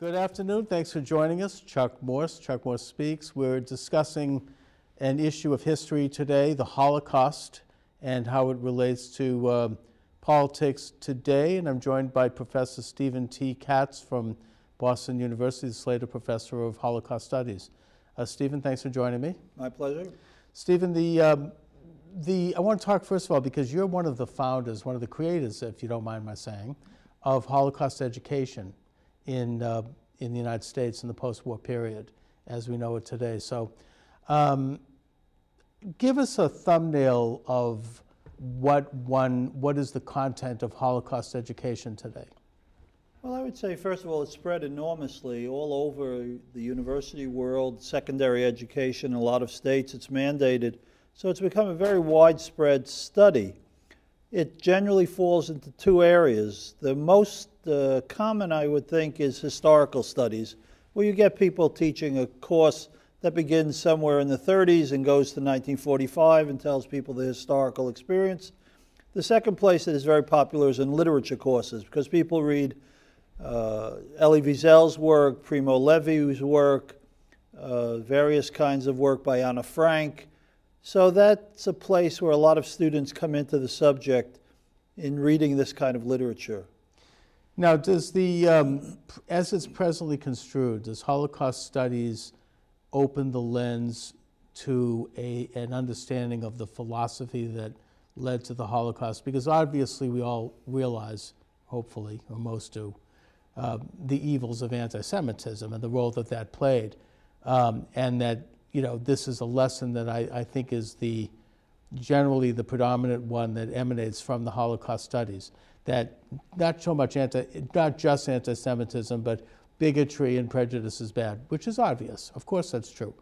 Good afternoon. Thanks for joining us. Chuck Morse, Chuck Morse Speaks. We're discussing an issue of history today, the Holocaust, and how it relates to uh, politics today. And I'm joined by Professor Steven T. Katz from Boston University, the Slater Professor of Holocaust Studies. Uh, Steven, thanks for joining me. My pleasure. Steven, the, um, the, I want to talk first of all because you're one of the founders, one of the creators, if you don't mind my saying, of Holocaust education in, uh, in the United States in the post war period as we know it today. So, um, give us a thumbnail of what one, what is the content of Holocaust education today? Well, I would say, first of all, it's spread enormously all over the university world, secondary education, in a lot of states, it's mandated. So it's become a very widespread study. It generally falls into two areas. The most uh, common, I would think, is historical studies, where you get people teaching a course that begins somewhere in the 30s and goes to 1945 and tells people the historical experience. The second place that is very popular is in literature courses because people read uh, Elie Wiesel's work, Primo Levi's work, uh, various kinds of work by Anna Frank, so that's a place where a lot of students come into the subject in reading this kind of literature. Now, does the, um, as it's presently construed, does Holocaust studies open the lens to a, an understanding of the philosophy that led to the Holocaust? Because obviously we all realize, hopefully, or most do, uh, the evils of anti-Semitism and the role that that played, um, and that you know, this is a lesson that I, I think is the generally the predominant one that emanates from the Holocaust studies. That not so much anti, not just anti-Semitism, but bigotry and prejudice is bad, which is obvious. Of course, that's true.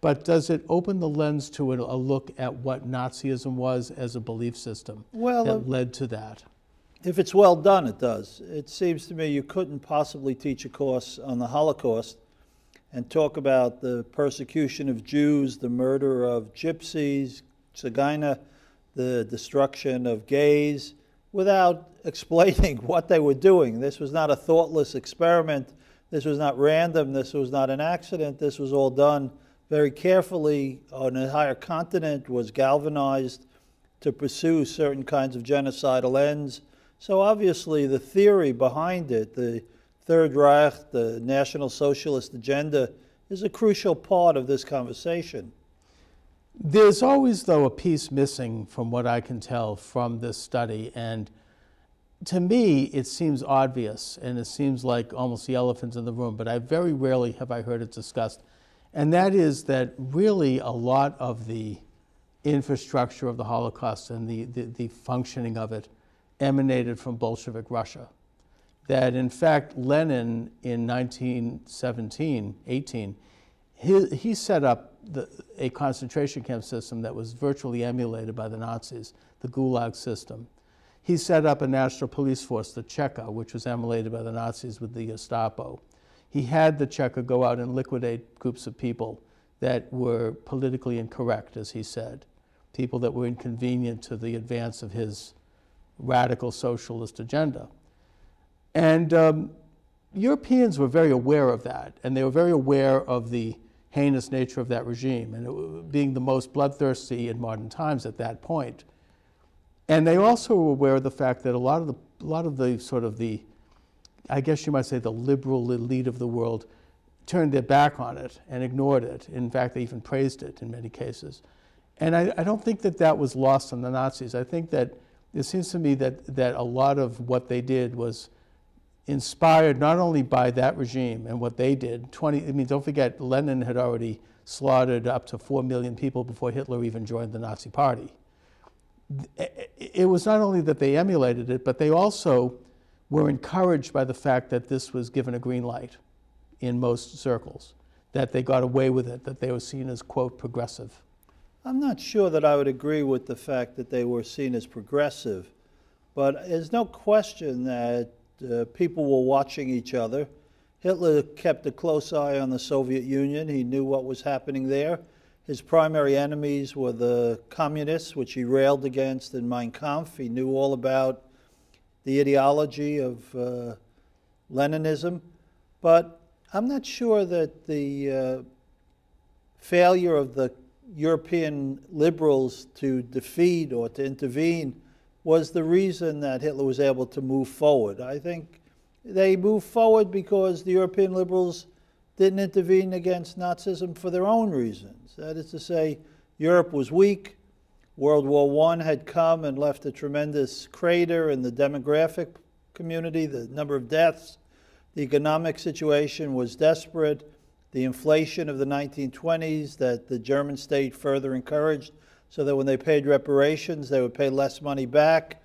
But does it open the lens to a, a look at what Nazism was as a belief system well, that uh, led to that? If it's well done, it does. It seems to me you couldn't possibly teach a course on the Holocaust and talk about the persecution of Jews, the murder of gypsies, Tzigana, the destruction of gays, without explaining what they were doing. This was not a thoughtless experiment. This was not random. This was not an accident. This was all done very carefully. An entire continent was galvanized to pursue certain kinds of genocidal ends. So obviously, the theory behind it, the Third Reich, the National Socialist agenda, is a crucial part of this conversation. There's always, though, a piece missing from what I can tell from this study. And to me, it seems obvious and it seems like almost the elephant in the room, but I very rarely have I heard it discussed. And that is that really a lot of the infrastructure of the Holocaust and the, the, the functioning of it emanated from Bolshevik Russia that in fact Lenin in 1917, 18, he, he set up the, a concentration camp system that was virtually emulated by the Nazis, the Gulag system. He set up a national police force, the Cheka, which was emulated by the Nazis with the Gestapo. He had the Cheka go out and liquidate groups of people that were politically incorrect, as he said, people that were inconvenient to the advance of his radical socialist agenda. And um, Europeans were very aware of that, and they were very aware of the heinous nature of that regime, and it, being the most bloodthirsty in modern times at that point. And they also were aware of the fact that a lot of the, a lot of the sort of the, I guess you might say, the liberal elite of the world turned their back on it and ignored it. In fact, they even praised it in many cases. And I, I don't think that that was lost on the Nazis. I think that it seems to me that, that a lot of what they did was inspired not only by that regime and what they did. 20, I mean, don't forget, Lenin had already slaughtered up to 4 million people before Hitler even joined the Nazi Party. It was not only that they emulated it, but they also were encouraged by the fact that this was given a green light in most circles, that they got away with it, that they were seen as, quote, progressive. I'm not sure that I would agree with the fact that they were seen as progressive, but there's no question that uh, people were watching each other. Hitler kept a close eye on the Soviet Union. He knew what was happening there. His primary enemies were the communists, which he railed against in Mein Kampf. He knew all about the ideology of uh, Leninism. But I'm not sure that the uh, failure of the European liberals to defeat or to intervene was the reason that Hitler was able to move forward. I think they moved forward because the European liberals didn't intervene against Nazism for their own reasons. That is to say, Europe was weak. World War I had come and left a tremendous crater in the demographic community, the number of deaths. The economic situation was desperate. The inflation of the 1920s that the German state further encouraged, so that when they paid reparations, they would pay less money back.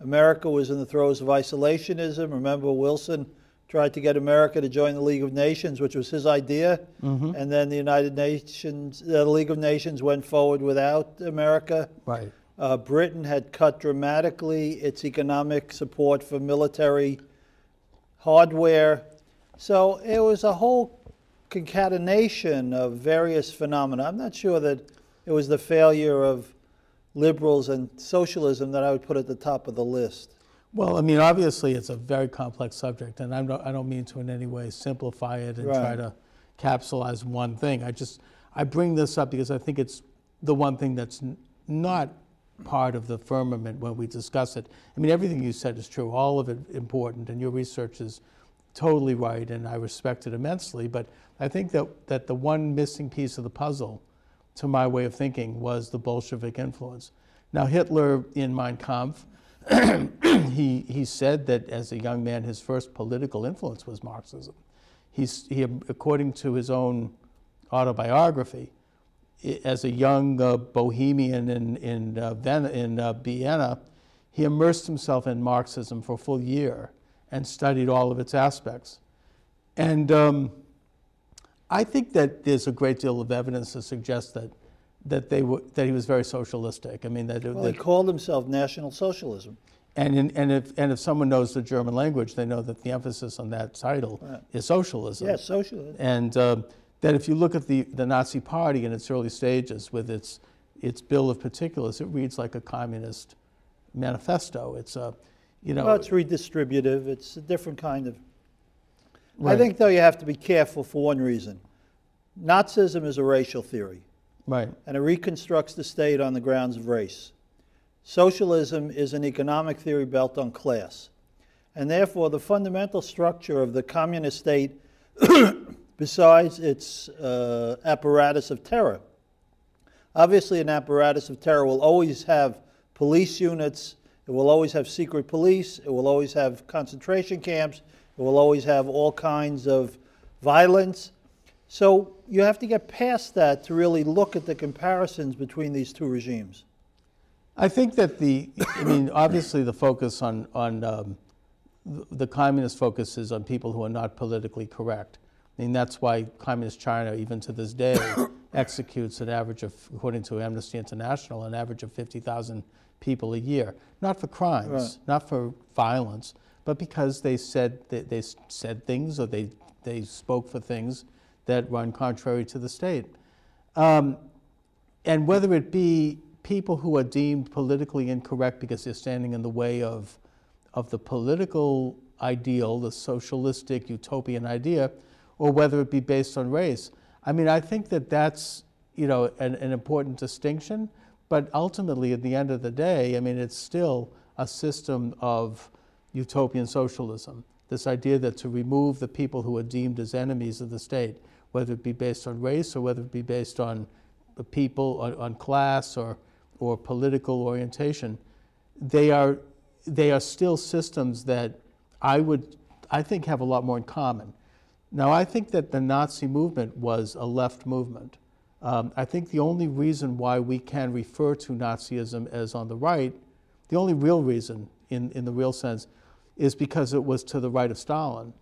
America was in the throes of isolationism. Remember, Wilson tried to get America to join the League of Nations, which was his idea, Mm-hmm. and then the United Nations, the League of Nations went forward without America. Right. Uh, Britain had cut dramatically its economic support for military hardware. So it was a whole concatenation of various phenomena. I'm not sure that it was the failure of liberals and socialism that I would put at the top of the list. Well, I mean, obviously, it's a very complex subject, and I don't, I don't mean to in any way simplify it and try to capsulize one thing. I just, I bring this up because I think it's the one thing that's n- not part of the firmament when we discuss it. I mean, everything you said is true, all of it important, and your research is totally right, and I respect it immensely. But I think that, that the one missing piece of the puzzle, to my way of thinking, was the Bolshevik influence. Now, Hitler in Mein Kampf, he, he said that as a young man, his first political influence was Marxism. He's, he, according to his own autobiography, as a young uh, bohemian in, in, uh, Ven- in uh, Vienna, he immersed himself in Marxism for a full year and studied all of its aspects. And um, I think that there's a great deal of evidence to suggest that, that, they were, that he was very socialistic. I mean, that, Well, that he called himself National Socialism. and, in, and, if, and if someone knows the German language, they know that the emphasis on that title Right. is socialism. Yes, socialism. And um, that if you look at the, the Nazi Party in its early stages with its, its bill of particulars, it reads like a communist manifesto. It's a, you know, Well, it's redistributive. It's a different kind of. I think, though, you have to be careful for one reason. Nazism is a racial theory, right, and it reconstructs the state on the grounds of race. Socialism is an economic theory built on class. And therefore, the fundamental structure of the communist state, besides its uh, apparatus of terror, obviously, an apparatus of terror will always have police units, it will always have secret police, it will always have concentration camps, it will always have all kinds of violence. So you have to get past that to really look at the comparisons between these two regimes. I think that the, I mean, obviously the focus on, on um, the, communist focus is on people who are not politically correct. I mean, that's why communist China, even to this day, executes an average of, according to Amnesty International, an average of 50,000 people a year. Not for crimes, Right. not for violence, but because they said, they, they said things or they, they spoke for things that run contrary to the state. Um, and whether it be people who are deemed politically incorrect because they're standing in the way of, of the political ideal, the socialistic utopian idea, or whether it be based on race. I mean, I think that that's you know an, an important distinction, but ultimately, at the end of the day, I mean, it's still a system of utopian socialism. This idea that to remove the people who are deemed as enemies of the state, whether it be based on race or whether it be based on the people, on, on class or, or political orientation, they are, they are still systems that I would, I think have a lot more in common. Now, I think that the Nazi movement was a left movement. Um, I think the only reason why we can refer to Nazism as on the right, the only real reason in, in the real sense, is because it was to the right of Stalin.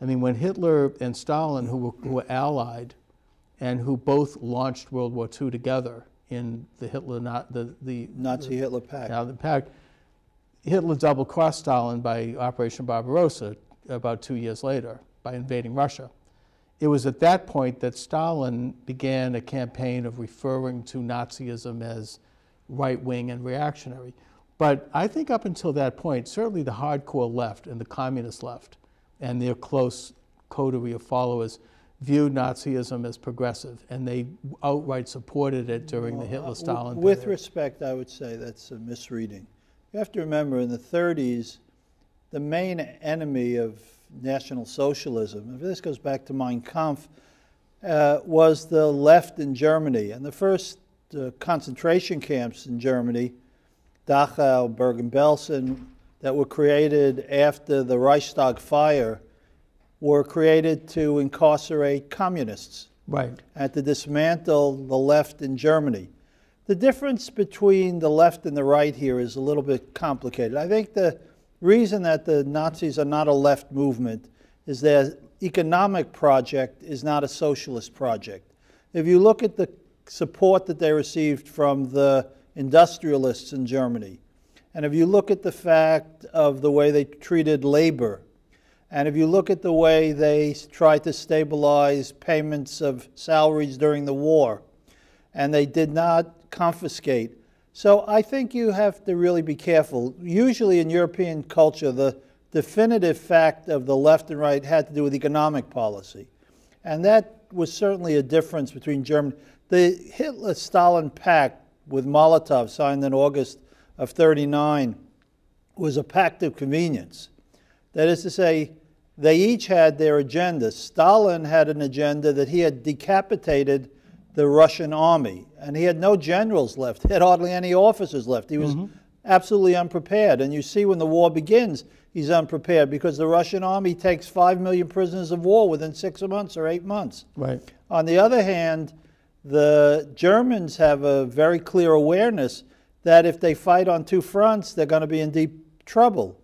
I mean, when Hitler and Stalin, who were, who were allied and who both launched World War II together in the Hitler, not the, the Nazi Hitler Pact. now, the pact, Hitler double crossed Stalin by Operation Barbarossa about two years later by invading Russia. It was at that point that Stalin began a campaign of referring to Nazism as right wing and reactionary. But I think up until that point, certainly the hardcore left and the communist left and their close coterie of followers viewed Nazism as progressive, and they outright supported it during the Well, uh, Hitler-Stalin w- With period. respect, I would say that's a misreading. You have to remember, in the 30s, the main enemy of National Socialism, and this goes back to Mein Kampf, uh, was the left in Germany. And the first uh, concentration camps in Germany, Dachau, Bergen-Belsen, that were created after the Reichstag fire, were created to incarcerate communists Right. and to dismantle the left in Germany. The difference between the left and the right here is a little bit complicated. I think the reason that the Nazis are not a left movement is their economic project is not a socialist project. If you look at the support that they received from the industrialists in Germany, and if you look at the fact of the way they treated labor, and if you look at the way they tried to stabilize payments of salaries during the war, and they did not confiscate. So I think you have to really be careful. Usually in European culture, the definitive fact of the left and right had to do with economic policy. And that was certainly a difference between Germany. The Hitler Stalin pact with Molotov, signed in August of 39, was a pact of convenience. That is to say, they each had their agenda. Stalin had an agenda that he had decapitated the Russian army, and he had no generals left. He had hardly any officers left. He was mm-hmm. absolutely unprepared. And you see, when the war begins, he's unprepared because the Russian army takes 5 million prisoners of war within six months or eight months. Right. On the other hand, the Germans have a very clear awareness that if they fight on two fronts, they're going to be in deep trouble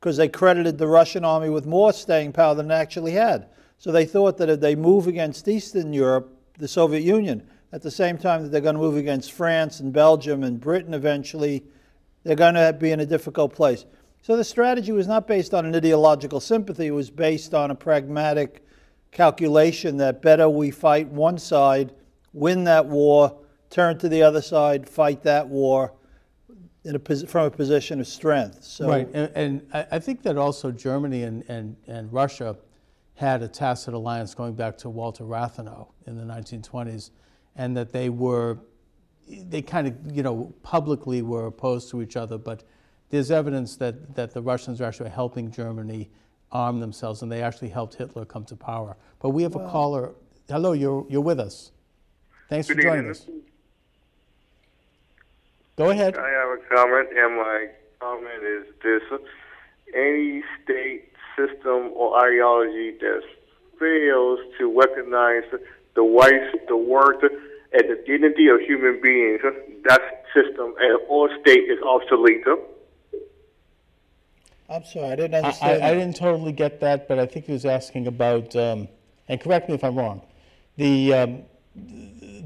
because they credited the Russian army with more staying power than it actually had. So they thought that if they move against Eastern Europe, the Soviet Union, at the same time that they're going to move against France and Belgium and Britain eventually, they're going to be in a difficult place. So the strategy was not based on an ideological sympathy, it was based on a pragmatic calculation that better we fight one side, win that war, turn to the other side, fight that war a, posi- from a position of strength. So Right, and, and I, I think that also Germany and, and, and Russia had a tacit alliance going back to Walter Rathenau in the 1920s, and that they were, they kind of, you know, publicly were opposed to each other, but there's evidence that, that the Russians are actually helping Germany arm themselves, and they actually helped Hitler come to power. But we have a caller. Hello, you're, you're with us. Thanks for joining evening. us. Go ahead. I have a comment, and my comment is this: any state system or ideology that fails to recognize the rights, the worth, and the dignity of human beings, that system and all state is obsolete. I'm sorry, I didn't understand. I, I that. didn't totally get that, but I think he was asking about, um, and correct me if I'm wrong, the, um,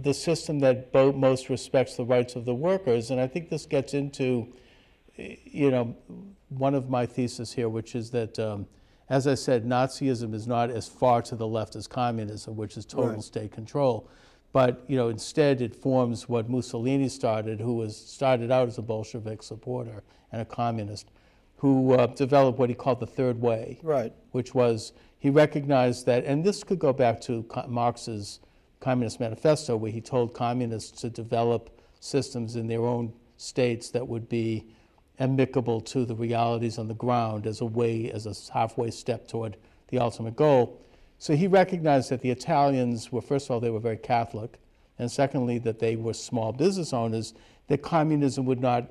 the system that most respects the rights of the workers. And I think this gets into, you know, one of my theses here, which is that, um, as I said, Nazism is not as far to the left as communism, which is total Right. state control. But you know, instead, it forms what Mussolini started, who was started out as a Bolshevik supporter and a communist, who uh, developed what he called the Third Way Right. which was he recognized that, and this could go back to Marx's Communist Manifesto, where he told communists to develop systems in their own states that would be amicable to the realities on the ground as a way, as a halfway step toward the ultimate goal. So he recognized that the Italians were, first of all, they were very Catholic, and secondly, that they were small business owners, that communism would not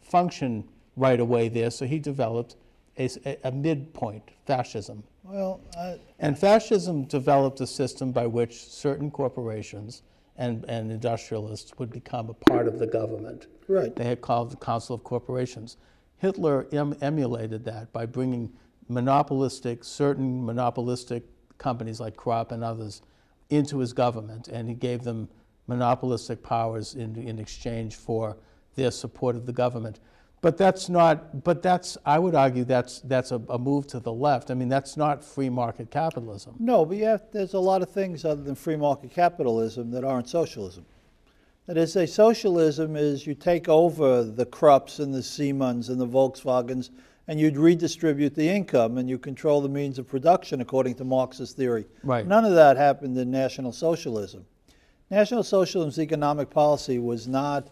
function right away there, so he developed a- a midpoint, fascism. Well, I, And fascism developed a system by which certain corporations and, and industrialists would become a part of the government. right. They had called the Council of Corporations. Hitler em- emulated that by bringing monopolistic, certain monopolistic companies like Krupp and others into his government, and he gave them monopolistic powers in, in exchange for their support of the government. But that's not, but that's, I would argue that's, that's a, a move to the left. I mean, that's not free market capitalism. No, but yeah, there's a lot of things other than free market capitalism that aren't socialism. That is, a socialism is you take over the Krupps and the Siemens and the Volkswagens and you'd redistribute the income and you control the means of production according to Marxist theory. Right. None of that happened in National Socialism. National Socialism's economic policy was not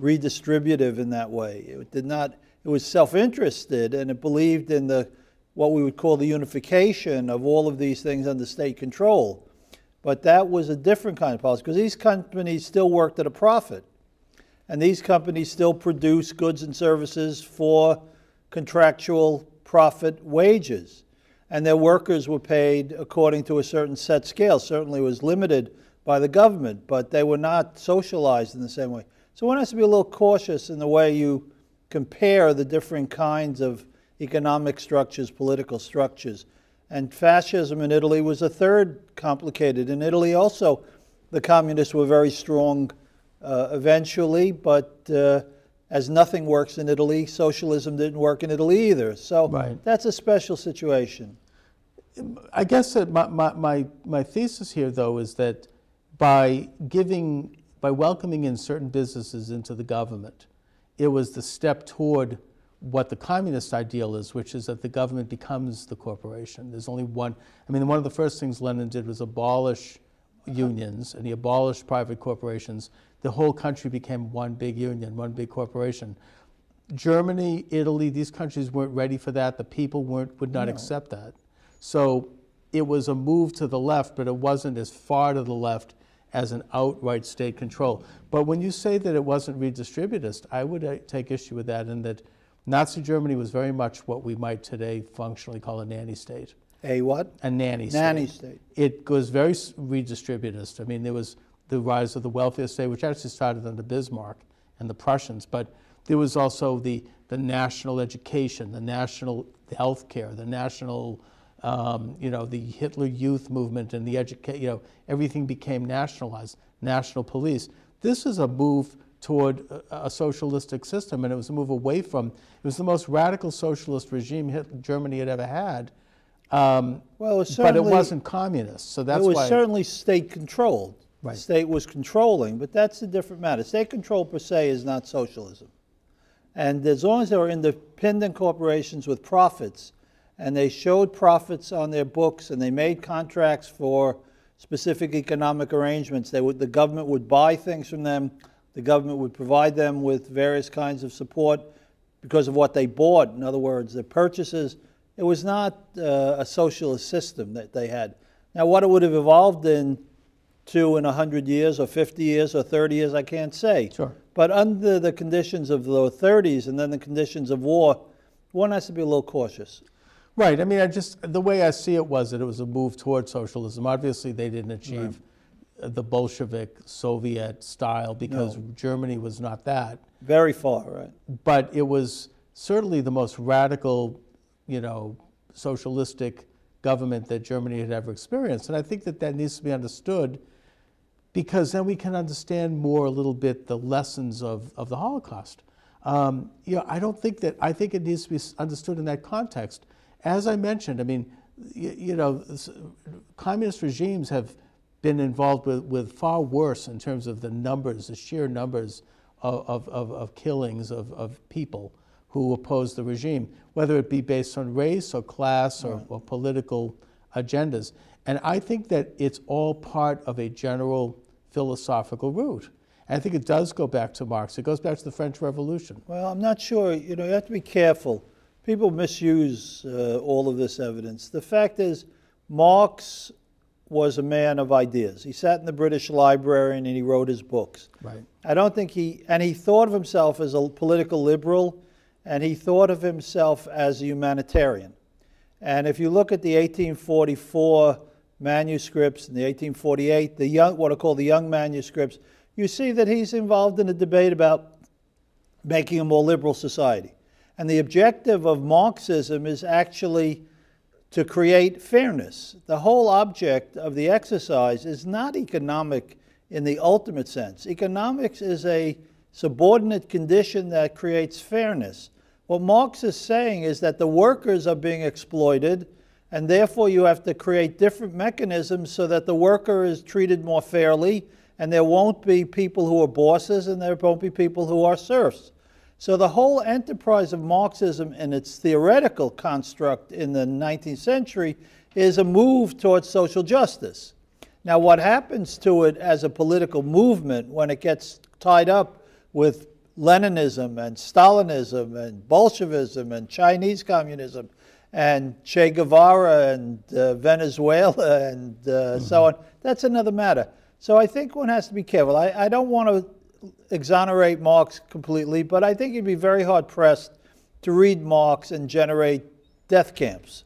redistributive in that way. It did not. It was self-interested, and it believed in the what we would call the unification of all of these things under state control. But that was a different kind of policy because these companies still worked at a profit, and these companies still produce goods and services for contractual profit wages, and their workers were paid according to a certain set scale. Certainly, was limited by the government, but they were not socialized in the same way. So one has to be a little cautious in the way you compare the different kinds of economic structures, political structures. And fascism in Italy was a third complicated. In Italy, also, the communists were very strong uh, eventually, but uh, as nothing works in Italy, socialism didn't work in Italy either. So Right. that's a special situation. I guess that my, my, my, my thesis here, though, is that by giving, by welcoming in certain businesses into the government, it was the step toward what the communist ideal is, which is that the government becomes the corporation. There's only one. I mean, one of the first things Lenin did was abolish unions, and he abolished private corporations. The whole country became one big union, one big corporation. Germany, Italy, these countries weren't ready for that. The people weren't would not accept that. So it was a move to the left, but it wasn't as far to the left as an outright state control. But when you say that it wasn't redistributist, I would uh, take issue with that in that Nazi Germany was very much what we might today functionally call a nanny state. A what? A nanny state. Nanny state. It was very redistributist. I mean, there was the rise of the welfare state, which actually started under Bismarck and the Prussians, but there was also the, the national education, the national health care, the national, um, you know, the Hitler Youth movement and the education, you know, everything became nationalized, national police. This is a move toward a, a socialistic system, and it was a move away from, it was the most radical socialist regime Hit- Germany had ever had. Um, Well, it but it wasn't communist, so that's why. it was why. certainly state controlled. Right. The state was controlling, but that's a different matter. State control per se is not socialism. And as long as there are independent corporations with profits, and they showed profits on their books, and they made contracts for specific economic arrangements, they would, the government would buy things from them, the government would provide them with various kinds of support because of what they bought. In other words, their purchases. It was not uh, a socialist system that they had. Now, what it would have evolved in into in 100 years or 50 years or 30 years, I can't say. Sure. But under the conditions of the 30s and then the conditions of war, one has to be a little cautious. Right. I mean, I just the way I see it was that it was a move toward socialism. Obviously, they didn't achieve the Bolshevik Soviet style because Germany was not that. Very far, right? But it was certainly the most radical, you know, socialistic government that Germany had ever experienced. And I think that that needs to be understood because then we can understand more a little bit the lessons of, of the Holocaust. Um, you know, I don't think that, I think it needs to be s- understood in that context. As I mentioned, I mean, you, you know, communist regimes have been involved with, with far worse in terms of the numbers, the sheer numbers of, of, of, killings of, of people who oppose the regime, whether it be based on race or class or, or political agendas. And I think that it's all part of a general philosophical root. And I think it does go back to Marx. It goes back to the French Revolution. Well, I'm not sure. You know, you have to be careful. People misuse uh, all of this evidence. The fact is, Marx was a man of ideas. He sat in the British Library and he wrote his books. Right. I don't think he, and he thought of himself as a political liberal, and he thought of himself as a humanitarian. And if you look at the 1844 manuscripts and the 1848, the young, what are called the young manuscripts, you see that he's involved in a debate about making a more liberal society. And the objective of Marxism is actually to create fairness. The whole object of the exercise is not economic in the ultimate sense. Economics is a subordinate condition that creates fairness. What Marx is saying is that the workers are being exploited, and therefore you have to create different mechanisms so that the worker is treated more fairly, and there won't be people who are bosses and there won't be people who are serfs. So the whole enterprise of Marxism and its theoretical construct in the 19th century is a move towards social justice. Now, what happens to it as a political movement when it gets tied up with Leninism and Stalinism and Bolshevism and Chinese communism and Che Guevara and uh, Venezuela and uh, mm-hmm. so on, that's another matter. So I think one has to be careful. I, I don't want to exonerate Marx completely, but I think you'd be very hard pressed to read Marx and generate death camps.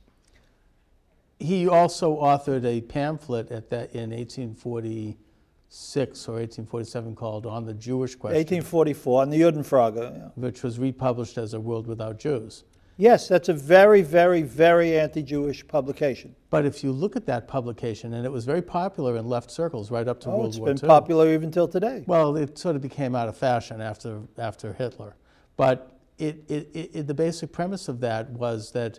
He also authored a pamphlet at that in 1846 or 1847 called "On the Jewish Question." 1844 on the Judenfrage, yeah. which was republished as "A World Without Jews." Yes, that's a very, very, very anti-Jewish publication. But if you look at that publication, and it was very popular in left circles right up to oh, World War II. It's been popular even till today. Well, it sort of became out of fashion after after Hitler. But it, it, it, the basic premise of that was that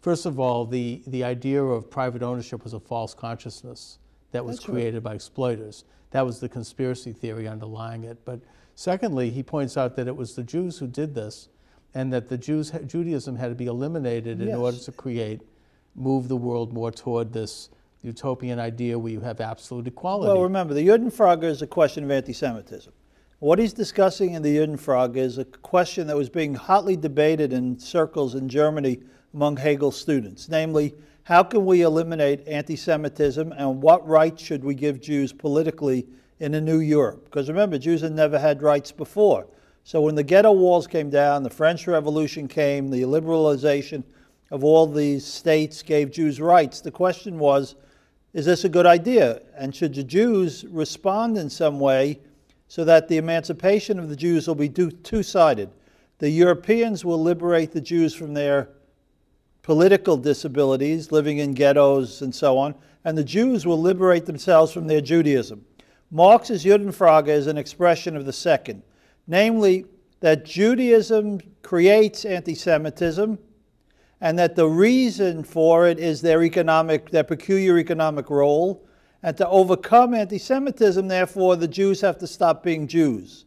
First of all, the, the idea of private ownership was a false consciousness that was That's created right. by exploiters. That was the conspiracy theory underlying it. But secondly, he points out that it was the Jews who did this and that the Jews, Judaism had to be eliminated in yes. order to create, move the world more toward this utopian idea where you have absolute equality. Well, remember, the Judenfrage is a question of anti Semitism. What he's discussing in the Judenfrage is a question that was being hotly debated in circles in Germany among Hegel's students, namely, how can we eliminate anti Semitism and what rights should we give Jews politically in a new Europe? Because remember, Jews had never had rights before. So when the ghetto walls came down, the French Revolution came, the liberalization of all these states gave Jews rights. The question was, is this a good idea? And should the Jews respond in some way so that the emancipation of the Jews will be two sided? The Europeans will liberate the Jews from their political disabilities, living in ghettos and so on, and the Jews will liberate themselves from their Judaism. Marx's Judenfrage is an expression of the second, namely that Judaism creates anti Semitism and that the reason for it is their economic, their peculiar economic role. And to overcome anti Semitism, therefore, the Jews have to stop being Jews.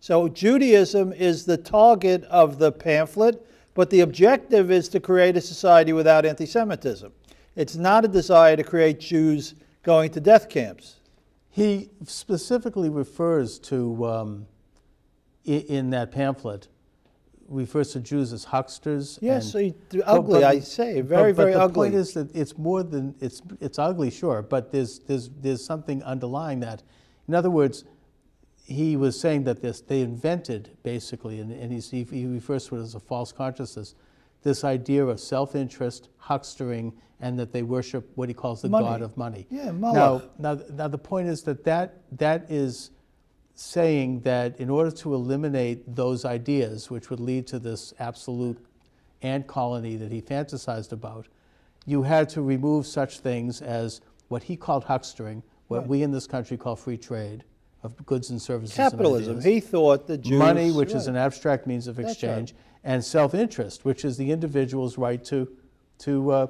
So Judaism is the target of the pamphlet, but the objective is to create a society without anti Semitism. It's not a desire to create Jews going to death camps. He specifically refers to, um, in that pamphlet, refers to Jews as hucksters. Yes, and, so ugly, but, I say, very, but, very but ugly. The point is that it's more than it's it's ugly, sure, but there's there's there's something underlying that. In other words, he was saying that this they invented basically, and, and he, he refers to it as a false consciousness, this idea of self-interest, huckstering, and that they worship what he calls the money. god of money. Yeah, Now, now, now the point is that, that that is saying that in order to eliminate those ideas, which would lead to this absolute ant colony that he fantasized about, you had to remove such things as what he called huckstering, what right. we in this country call free trade, of goods and services. Capitalism. And he thought the Jews. Money, which right. is an abstract means of exchange, right. and self interest, which is the individual's right to, to, uh,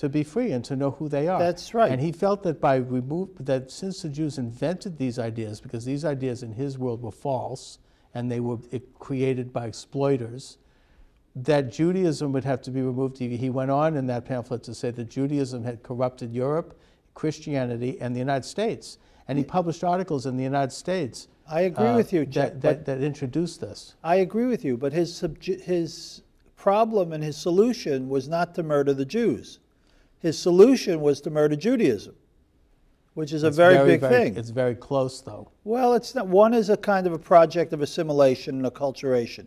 to be free and to know who they are. That's right. And he felt that by remove that since the Jews invented these ideas, because these ideas in his world were false and they were created by exploiters, that Judaism would have to be removed. He went on in that pamphlet to say that Judaism had corrupted Europe, Christianity, and the United States and he published articles in the United States. I agree uh, with you, that, that, that, introduced this. I agree with you, but his his problem and his solution was not to murder the Jews. His solution was to murder Judaism, which is it's a very, very big very, thing. It's very close, though. Well, it's not. One is a kind of a project of assimilation and acculturation.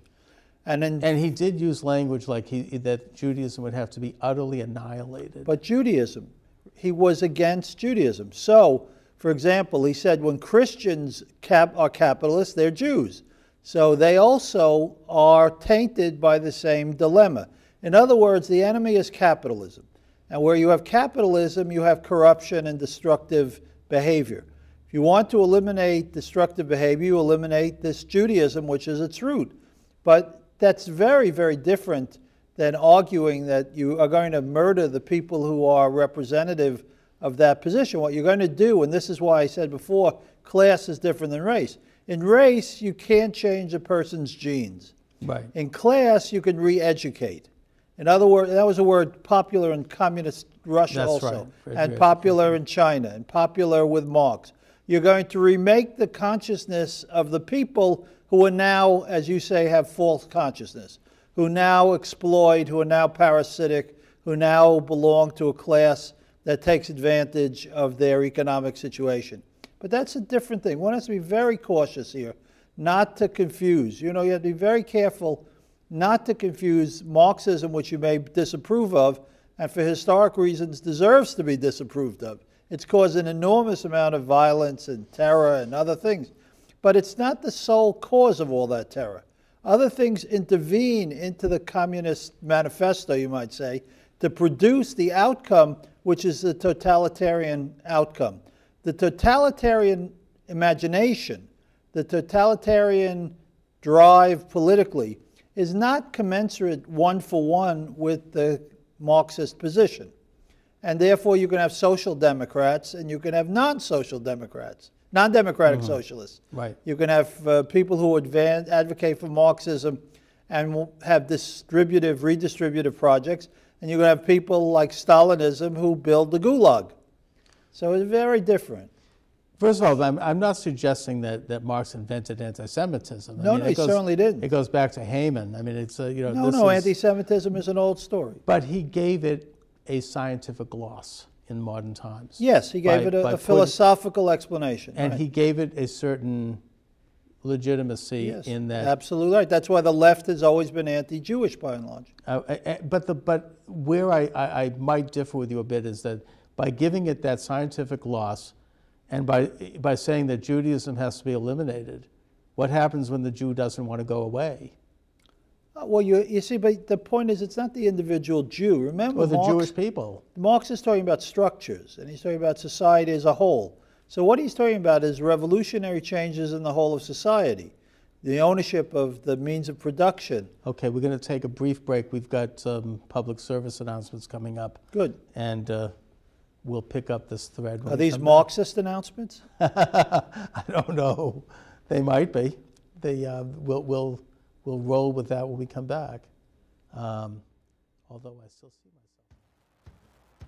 And, then, and he did use language like he, that Judaism would have to be utterly annihilated. But Judaism, he was against Judaism. So for example, he said when Christians cap- are capitalists, they're Jews. So they also are tainted by the same dilemma. In other words, the enemy is capitalism. And where you have capitalism, you have corruption and destructive behavior. If you want to eliminate destructive behavior, you eliminate this Judaism, which is its root. But that's very, very different than arguing that you are going to murder the people who are representative of that position. What you're going to do, and this is why I said before, class is different than race. In race, you can't change a person's genes. Right. In class, you can re-educate. In other words, that was a word popular in communist Russia That's also, right, and popular in China, and popular with Marx. You're going to remake the consciousness of the people who are now, as you say, have false consciousness, who now exploit, who are now parasitic, who now belong to a class that takes advantage of their economic situation. But that's a different thing. One has to be very cautious here, not to confuse. You know, you have to be very careful not to confuse Marxism, which you may disapprove of, and for historic reasons deserves to be disapproved of. It's caused an enormous amount of violence and terror and other things. But it's not the sole cause of all that terror. Other things intervene into the Communist Manifesto, you might say, to produce the outcome which is the totalitarian outcome. The totalitarian imagination, the totalitarian drive politically, is not commensurate one for one with the Marxist position. And therefore, you can have social democrats and you can have non social democrats, non democratic socialists. Right. You can have uh, people who advan advocate for Marxism and have distributive, redistributive projects. And you can have people like Stalinism who build the gulag. So it's very different. First of all, I'm, I'm not suggesting that, that Marx invented anti-Semitism. I No, mean, no, he goes- certainly didn't. It goes back to Haman. I mean, it's uh, you know. No, this no, is- anti Semitism is an old story. But he gave it a scientific gloss in modern times. Yes, he gave By- it a, a putting- philosophical explanation. and right. he gave it a certain legitimacy yes, in that. Absolutely right. That's why the left has always been anti Jewish by and large. Uh, uh, uh, but the but where I, I, I might differ with you a bit is that by giving it that scientific gloss, and by by saying that Judaism has to be eliminated, what happens when the Jew doesn't want to go away, Uh, Well, you, you see, but the point is, it's not the individual Jew. Remember, or the Marx, Jewish people? Marx is talking about structures, and he's talking about society as a whole. So what he's talking about is revolutionary changes in the whole of society, the ownership of the means of production. Okay, we're going to take a brief break. We've got some public service announcements coming up, Good. and uh, we'll pick up this thread. when Are we these come back. Marxist announcements? I don't know. They might be. They uh, we'll we'll we'll roll with that when we come back. Um, although I still see my.